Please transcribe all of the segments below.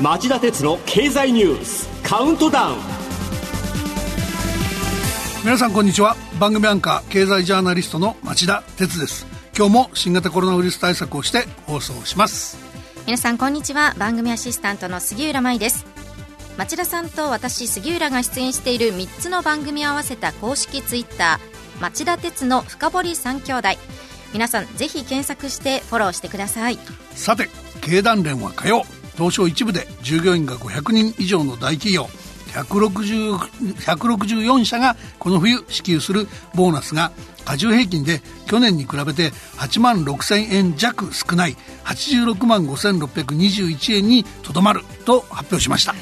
町田鉄の経済ニュースカウントダウン。皆さんこんにちは。番組アンカー経済ジャーナリストの町田鉄です。今日も新型コロナウイルス対策をして放送します。皆さんこんにちは。番組アシスタントの杉浦舞です。町田さんと私杉浦が出演している3つの番組を合わせた公式ツイッター町田鉄の深堀三兄弟。皆さんぜひ検索してフォローしてください。さて経団連は火曜東証一部で従業員が500人以上の大企業160 164社がこの冬支給するボーナスが加重平均で去年に比べて8万6000円弱少ない86万5621円にとどまると発表しました。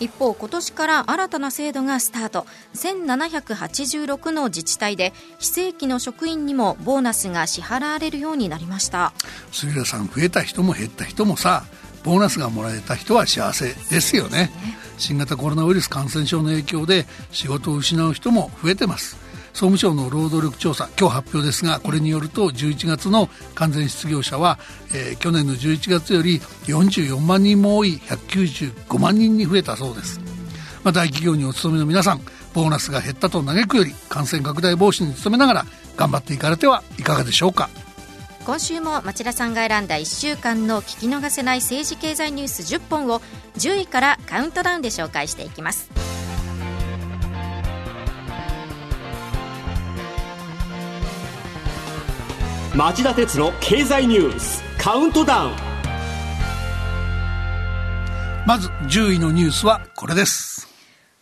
一方今年から新たな制度がスタート。1786の自治体で非正規の職員にもボーナスが支払われるようになりました。杉浦さん増えた人も減った人もさボーナスがもらえた人は幸せですよね。新型コロナウイルス感染症の影響で仕事を失う人も増えてます。総務省の労働力調査今日発表ですがこれによると11月の完全失業者は、えー、去年の11月より44万人も多い195万人に増えたそうです、まあ、大企業にお勤めの皆さんボーナスが減ったと嘆くより感染拡大防止に努めながら頑張っていかれてはいかがでしょうか。今週も町田さんが選んだ1週間の聞き逃せない政治経済ニュース10本を10位からカウントダウンで紹介していきます。町田鉄の経済ニュースカウントダウン。まず10位のニュースはこれです。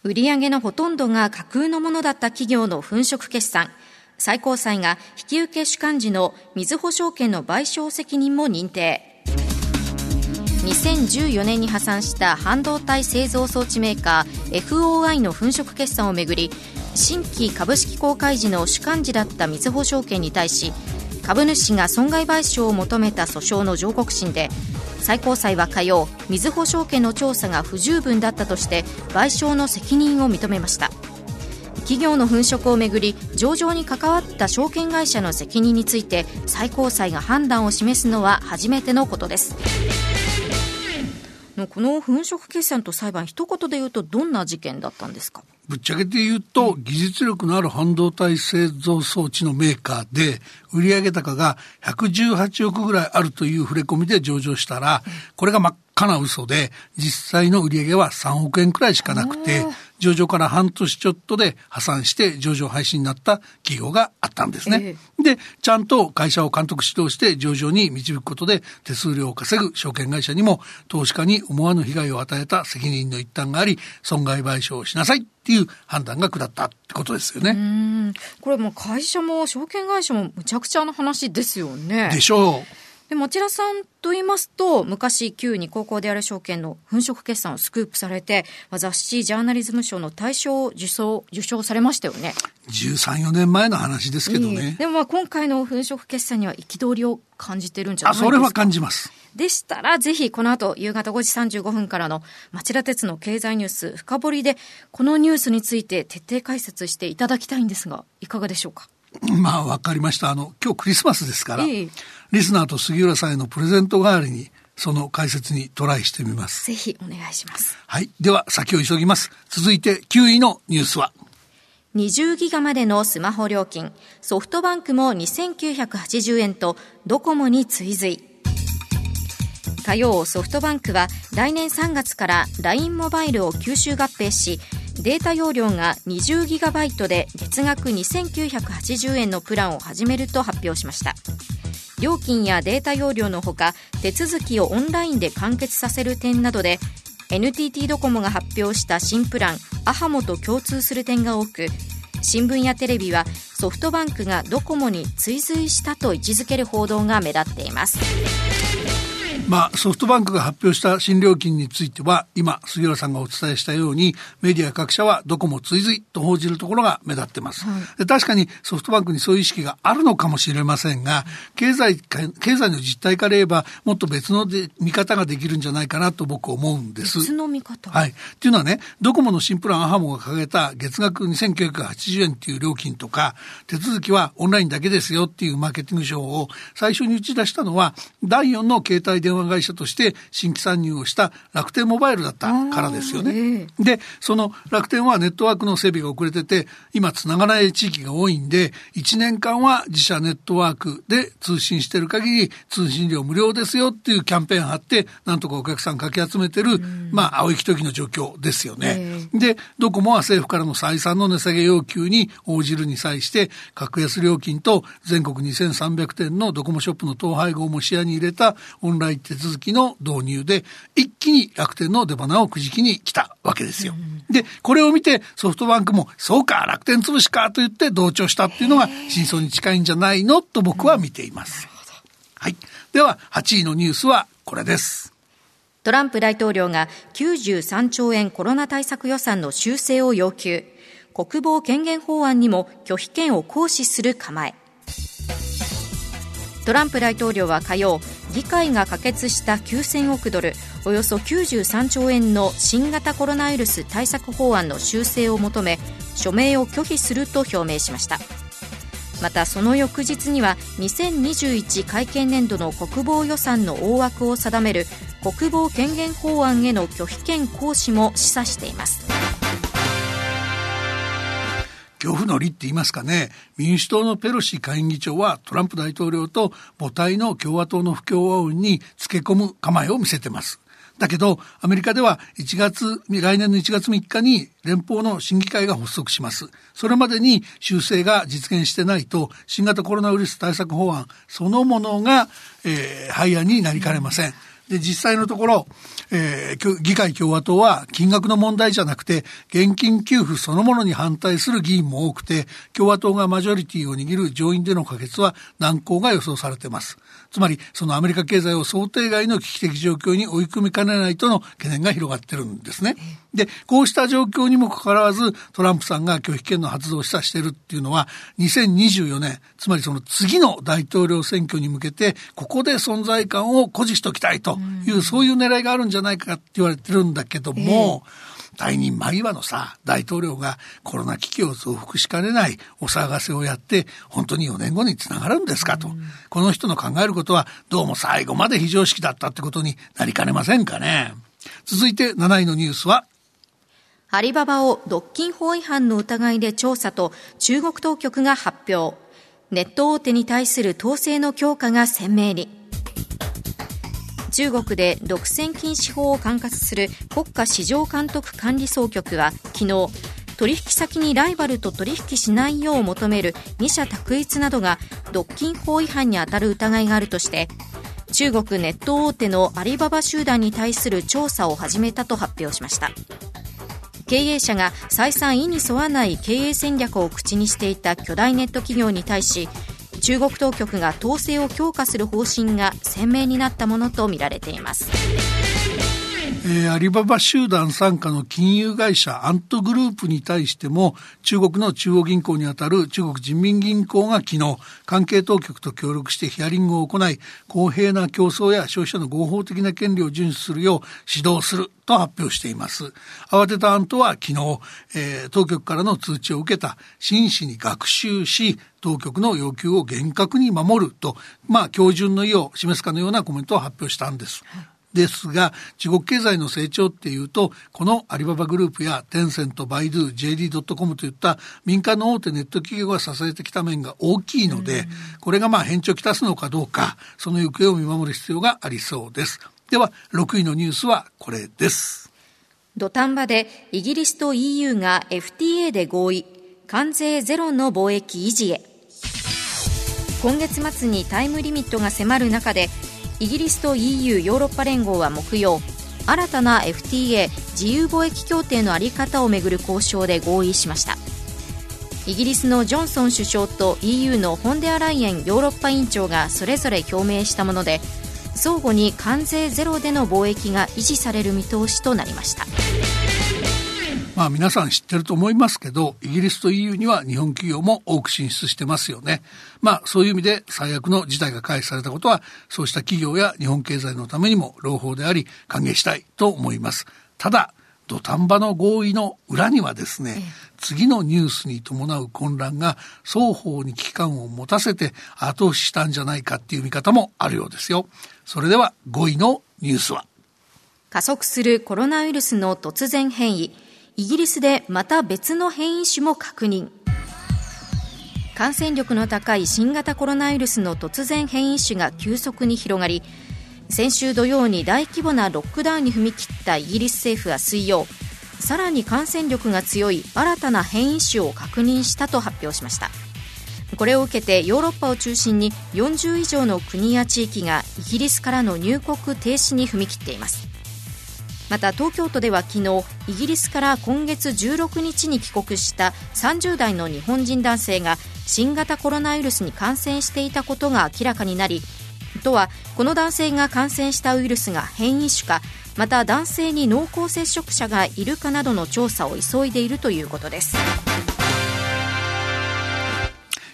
売上のほとんどが架空のものだった企業の粉飾決算最高裁が引き受け主幹事の水保証券の賠償責任も認定。2014年に破産した半導体製造装置メーカー FOI の粉飾決算をめぐり新規株式公開時の主幹事だった水保証券に対し株主が損害賠償を求めた訴訟の上告審で最高裁は火曜みずほ証券の調査が不十分だったとして賠償の責任を認めました。企業の粉飾をめぐり上場に関わった証券会社の責任について最高裁が判断を示すのは初めてのことです。この粉飾決算と裁判一言で言うとどんな事件だったんですか？ぶっちゃけて言うと、技術力のある半導体製造装置のメーカーで、売上高が118億ぐらいあるという触れ込みで上場したら、これが真っ赤な嘘で、実際の売上は3億円くらいしかなくて、上場から半年ちょっとで破産して上場廃止になった企業があったんですね。えー、で、ちゃんと会社を監督指導して上場に導くことで手数料を稼ぐ証券会社にも投資家に思わぬ被害を与えた責任の一端があり、損害賠償をしなさいっていう判断が下ったってことですよね。これも会社も証券会社もむちゃくちゃな話ですよね。でしょう。で、町田さんと言いますと、昔、旧に高校である証券の粉飾決算をスクープされて、雑誌ジャーナリズム賞の大賞を受賞、受賞されましたよね。13、4年前の話ですけどね。でもまあ今回の粉飾決算には憤りを感じてるんじゃないですか。あ、それは感じます。でしたら、ぜひこの後、夕方5時35分からの町田鉄の経済ニュース深掘りで、このニュースについて徹底解説していただきたいんですが、いかがでしょうか？まあ、わかりました。あの、今日クリスマスですから、リスナーと杉浦さんへのプレゼント代わりに、その解説にトライしてみます。ぜひお願いします。はい。では、先を急ぎます。続いて9位のニュースは？20ギガまでのスマホ料金、ソフトバンクも2980円とドコモに追随。火曜、ソフトバンクは来年3月から LINE モバイルを吸収合併し、データ容量が 20GB で月額2980円のプランを始めると発表しました料金やデータ容量のほか手続きをオンラインで完結させる点などで NTT ドコモが発表した新プランアハモと共通する点が多く新聞やテレビはソフトバンクがドコモに追随したと位置づける報道が目立っています。まあ、ソフトバンクが発表した新料金については、今、杉浦さんがお伝えしたように、メディア各社はどこも追随と報じるところが目立ってます。はい、確かにソフトバンクにそういう意識があるのかもしれませんが、経済、経済の実態から言えば、もっと別ので見方ができるんじゃないかなと僕思うんです。別の見方？はい。っていうのはね、ドコモの新プランアハモが掲げた月額2980円っていう料金とか、手続きはオンラインだけですよっていうマーケティング手法を最初に打ち出したのは、第4の携帯電話話会社として新規参入をした楽天モバイルだったからですよね。で、その楽天はネットワークの整備が遅れてて、今繋がない地域が多いんで、1年間は自社ネットワークで通信してる限り通信料無料ですよっていうキャンペーン貼って、なんとかお客さんかき集めてる、まあ、青い時の状況ですよね。で、ドコモは政府からの再三の値下げ要求に応じるに際して、格安料金と全国2300店のドコモショップの統廃合も視野に入れたオンライン手続きの導入で、一気に楽天の出花をくじきに来たわけですよ。で、これを見てソフトバンクも、そうか、楽天潰しかと言って同調したっていうのが真相に近いんじゃないのと僕は見ています。はい。では、8位のニュースはこれです。トランプ大統領が93兆円コロナ対策予算の修正を要求。国防権限法案にも拒否権を行使する構え。トランプ大統領は火曜、議会が可決した9000億ドル、およそ93兆円の新型コロナウイルス対策法案の修正を求め、署名を拒否すると表明しました。またその翌日には2021会計年度の国防予算の大枠を定める国防権限法案への拒否権行使も示唆しています恐怖の利って言いますかね民主党のペロシ下院議長はトランプ大統領と母体の共和党の不協和音につけ込む構えを見せてますだけど、アメリカでは1月、来年の1月3日に連邦の審議会が発足します。それまでに修正が実現してないと、新型コロナウイルス対策法案そのものが、えー、廃案になりかねません。で、実際のところ、えー、議会共和党は金額の問題じゃなくて、現金給付そのものに反対する議員も多くて、共和党がマジョリティを握る上院での可決は難航が予想されています。つまり、そのアメリカ経済を想定外の危機的状況に追い込みかねないとの懸念が広がってるんですね。で、こうした状況にもかかわらず、トランプさんが拒否権の発動を示唆しているっていうのは、2024年、つまりその次の大統領選挙に向けて、ここで存在感を誇示しておきたいという、そういう狙いがあるんじゃないかって言われてるんだけども、えー退任間際のさ、大統領がコロナ危機を増幅しかねないお騒がせをやって、本当に4年後につながるんですかと。この人の考えることは、どうも最後まで非常識だったってことになりかねませんかね。続いて7位のニュースは、アリババを独禁法違反の疑いで調査と中国当局が発表。ネット大手に対する統制の強化が鮮明に。中国で独占禁止法を管轄する国家市場監督管理総局は昨日取引先にライバルと取引しないよう求める二者択一などが独禁法違反に当たる疑いがあるとして中国ネット大手のアリババ集団に対する調査を始めたと発表しました。経営者が採算意に沿わない経営戦略を口にしていた巨大ネット企業に対し中国当局が統制を強化する方針が鮮明になったものとみられています。えー、アリババ集団傘下の金融会社アントグループに対しても中国の中央銀行にあたる中国人民銀行が昨日関係当局と協力してヒアリングを行い公平な競争や消費者の合法的な権利を遵守するよう指導すると発表しています。慌てたアントは昨日、えー、当局からの通知を受けた真摯に学習し当局の要求を厳格に守ると、まあ、標準の意を示すかのようなコメントを発表したんです。ですが、中国経済の成長っていうと、このアリババグループやテンセント、バイドゥ、JD.com といった民間の大手ネット企業が支えてきた面が大きいので、これがまあ変調をきたすのかどうか、その行方を見守る必要がありそうです。では、6位のニュースはこれです。土壇場でイギリスと EU が FTA で合意、関税ゼロの貿易維持へ。今月末にタイムリミットが迫る中でイギリスと EU= ヨーロッパ連合は木曜新たな FTA= 自由貿易協定の在り方をめぐる交渉で合意しましたイギリスのジョンソン首相と EU のフォンデアライエンヨーロッパ委員長がそれぞれ表明したもので相互に関税ゼロでの貿易が維持される見通しとなりました。まあ皆さん知ってると思いますけど、イギリスと EU には日本企業も多く進出してますよね。まあそういう意味で最悪の事態が回避されたことは、そうした企業や日本経済のためにも朗報であり歓迎したいと思います。ただ、土壇場の合意の裏にはですね、次のニュースに伴う混乱が双方に危機感を持たせて後押ししたんじゃないかっていう見方もあるようですよ。それでは5位のニュースは加速するコロナウイルスの突然変異。イギリスでまた別の変異種も確認。感染力の高い新型コロナウイルスの突然変異種が急速に広がり先週土曜に大規模なロックダウンに踏み切ったイギリス政府は水曜さらに感染力が強い新たな変異種を確認したと発表しましたこれを受けてヨーロッパを中心に40以上の国や地域がイギリスからの入国停止に踏み切っていますまた東京都では昨日イギリスから今月16日に帰国した30代の日本人男性が新型コロナウイルスに感染していたことが明らかになり都はこの男性が感染したウイルスが変異種かまた男性に濃厚接触者がいるかなどの調査を急いでいるということです。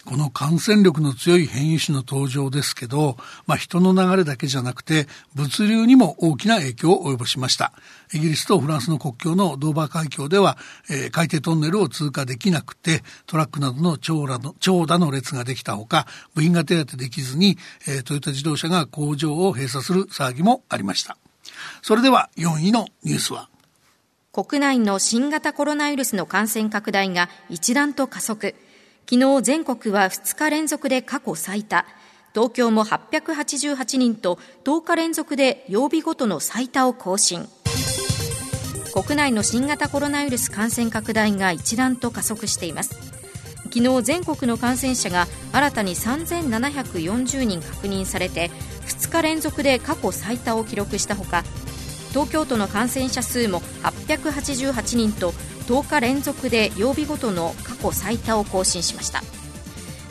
この感染力の強い変異種の登場ですけど、まあ、人の流れだけじゃなくて物流にも大きな影響を及ぼしました。イギリスとフランスの国境のドーバー海峡では、えー、海底トンネルを通過できなくてトラックなどの長蛇の長蛇の列ができたほか部品が手当てできずに、えー、トヨタ自動車が工場を閉鎖する騒ぎもありました。それでは4位のニュースは。国内の新型コロナウイルスの感染拡大が一段と加速。昨日全国は2日連続で過去最多。東京も888人と10日連続で曜日ごとの最多を更新。国内の新型コロナウイルス感染拡大が一段と加速しています。昨日全国の感染者が新たに3740人確認されて2日連続で過去最多を記録したほか東京都の感染者数も888人と10日連続で曜日ごとの過去最多を更新しました。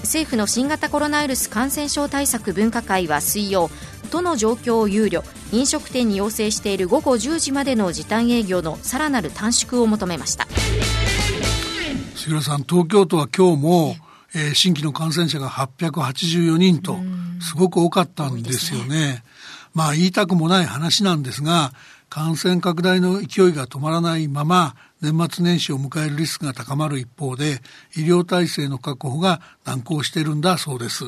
政府の新型コロナウイルス感染症対策分科会は水曜都の状況を憂慮飲食店に要請している午後10時までの時短営業のさらなる短縮を求めました。杉浦さん東京都は今日も、えー、新規の感染者が884人とすごく多かったんですよね。ね。まあ言いたくもない話なんですが感染拡大の勢いが止まらないまま年末年始を迎えるリスクが高まる一方で医療体制の確保が難航しているんだそうです。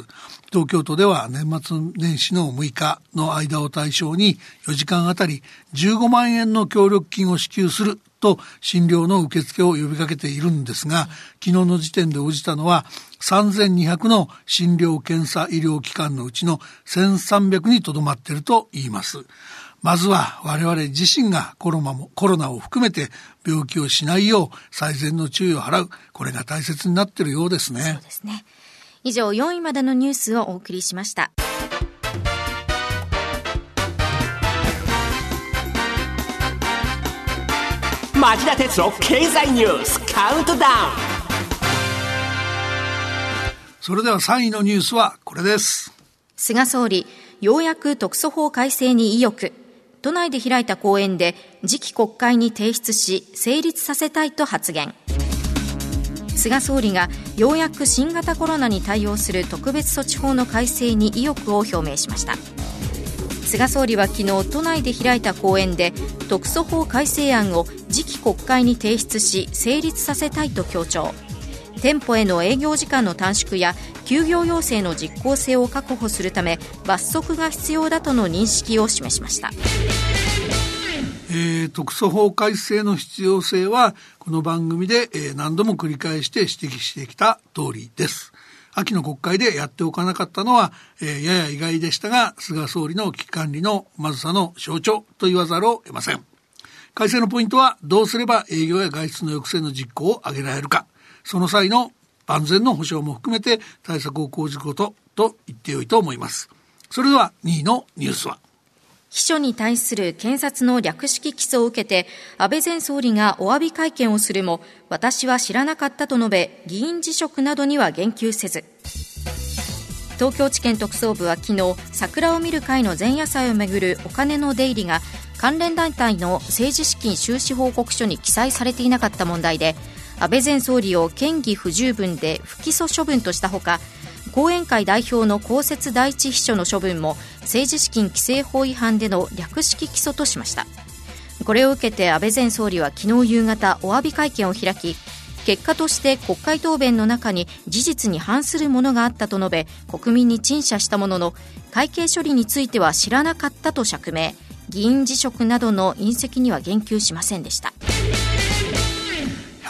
東京都では年末年始の6日の間を対象に4時間あたり15万円の協力金を支給すると診療の受付を呼びかけているんですが昨日の時点で応じたのは3200の診療検査医療機関のうちの1300にとどまっていると言います。まずは我々自身がコロナもコロナを含めて病気をしないよう最善の注意を払う。これが大切になっているようですね。そうですね。以上4位までのニュースをお送りしました。町田鉄の経済ニュースカウントダウンそれでは3位のニュースはこれです。菅総理ようやく特措法改正に意欲都内で開いた講演で次期国会に提出し成立させたいと発言。菅総理がようやく新型コロナに対応する特別措置法の改正に意欲を表明しました。菅総理は昨日都内で開いた講演で特措法改正案を次期国会に提出し成立させたいと強調。店舗への営業時間の短縮や休業要請の実効性を確保するため罰則が必要だとの認識を示しました。えー、特措法改正の必要性はこの番組で、えー、何度も繰り返して指摘してきた通りです。秋の国会でやっておかなかったのは、えー、やや意外でしたが菅総理の危機管理のまずさの象徴と言わざるを得ません。改正のポイントはどうすれば営業や外出の抑制の実行を上げられるかその際の万全の保障も含めて対策を講じることと言ってよいと思います。それでは2位のニュースは？秘書に対する検察の略式起訴を受けて安倍前総理がお詫び会見をするも私は知らなかったと述べ議員辞職などには言及せず東京地検特捜部は昨日桜を見る会の前夜祭をめぐるお金の出入りが関連団体の政治資金収支報告書に記載されていなかった問題で安倍前総理を嫌疑不十分で不起訴処分としたほか後援会代表の公設第一秘書の処分も政治資金規正法違反での略式起訴としました。これを受けて安倍前総理は昨日夕方お詫び会見を開き結果として国会答弁の中に事実に反するものがあったと述べ国民に陳謝したものの会計処理については知らなかったと釈明議員辞職などの隕石には言及しませんでした。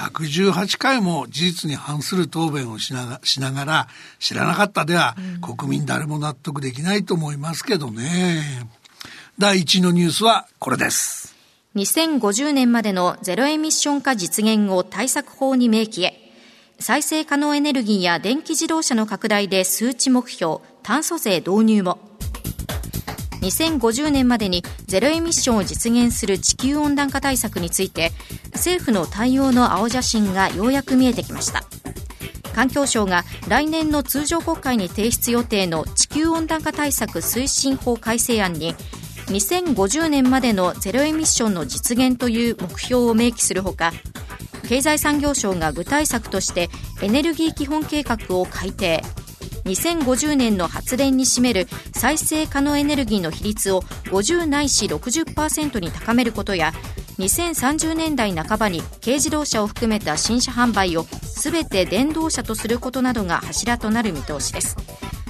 118回も事実に反する答弁をしながしながら知らなかったでは、国民誰も納得できないと思いますけどね。第1のニュースはこれです。2050年までのゼロエミッション化実現を対策法に明記へ。再生可能エネルギーや電気自動車の拡大で数値目標、炭素税導入も。2050年までにゼロエミッションを実現する地球温暖化対策について政府の対応の青写真がようやく見えてきました。環境省が来年の通常国会に提出予定の地球温暖化対策推進法改正案に2050年までのゼロエミッションの実現という目標を明記するほか経済産業省が具体策としてエネルギー基本計画を改定。2050年の発電に占める再生可能エネルギーの比率を50ないし60%に高めることや2030年代半ばに軽自動車を含めた新車販売を全て電動車とすることなどが柱となる見通しです。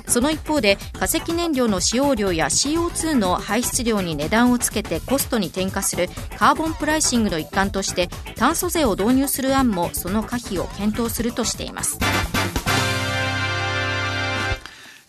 その一方で化石燃料の使用量や CO2 の排出量に値段をつけてコストに転嫁するカーボンプライシングの一環として炭素税を導入する案もその可否を検討するとしています。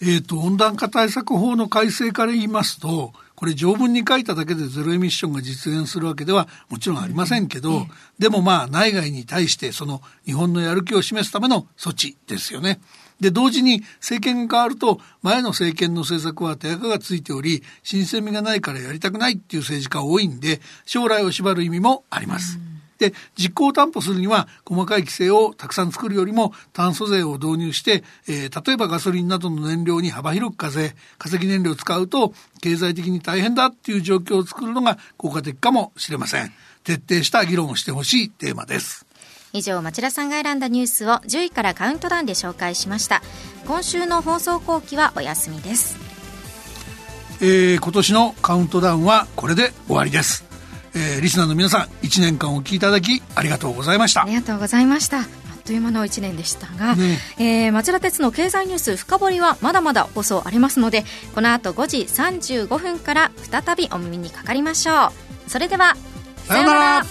えっ、ー、と、温暖化対策法の改正から言いますと、これ条文に書いただけでゼロエミッションが実現するわけではもちろんありませんけど、でもまあ内外に対してその日本のやる気を示すための措置ですよね。で、同時に政権が変わると、前の政権の政策は手垢がついており、新鮮味がないからやりたくないっていう政治家多いんで、将来を縛る意味もあります。で、実行を担保するには、細かい規制をたくさん作るよりも、炭素税を導入して、えー、例えばガソリンなどの燃料に幅広く課税、化石燃料を使うと、経済的に大変だっていう状況を作るのが効果的かもしれません。徹底した議論をしてほしいテーマです。以上町田さんが選んだニュースを10位からカウントダウンで紹介しました今週の放送後期はお休みですえー、今年のカウントダウンはこれで終わりですえー、リスナーの皆さん1年間お聞きいただきありがとうございました。ありがとうございました。あっという間の1年でしたが、ね。えー、町田鉄の経済ニュース深掘りはまだまだ放送ありますのでこの後5時35分から再びお耳にかかりましょう。それではさようなら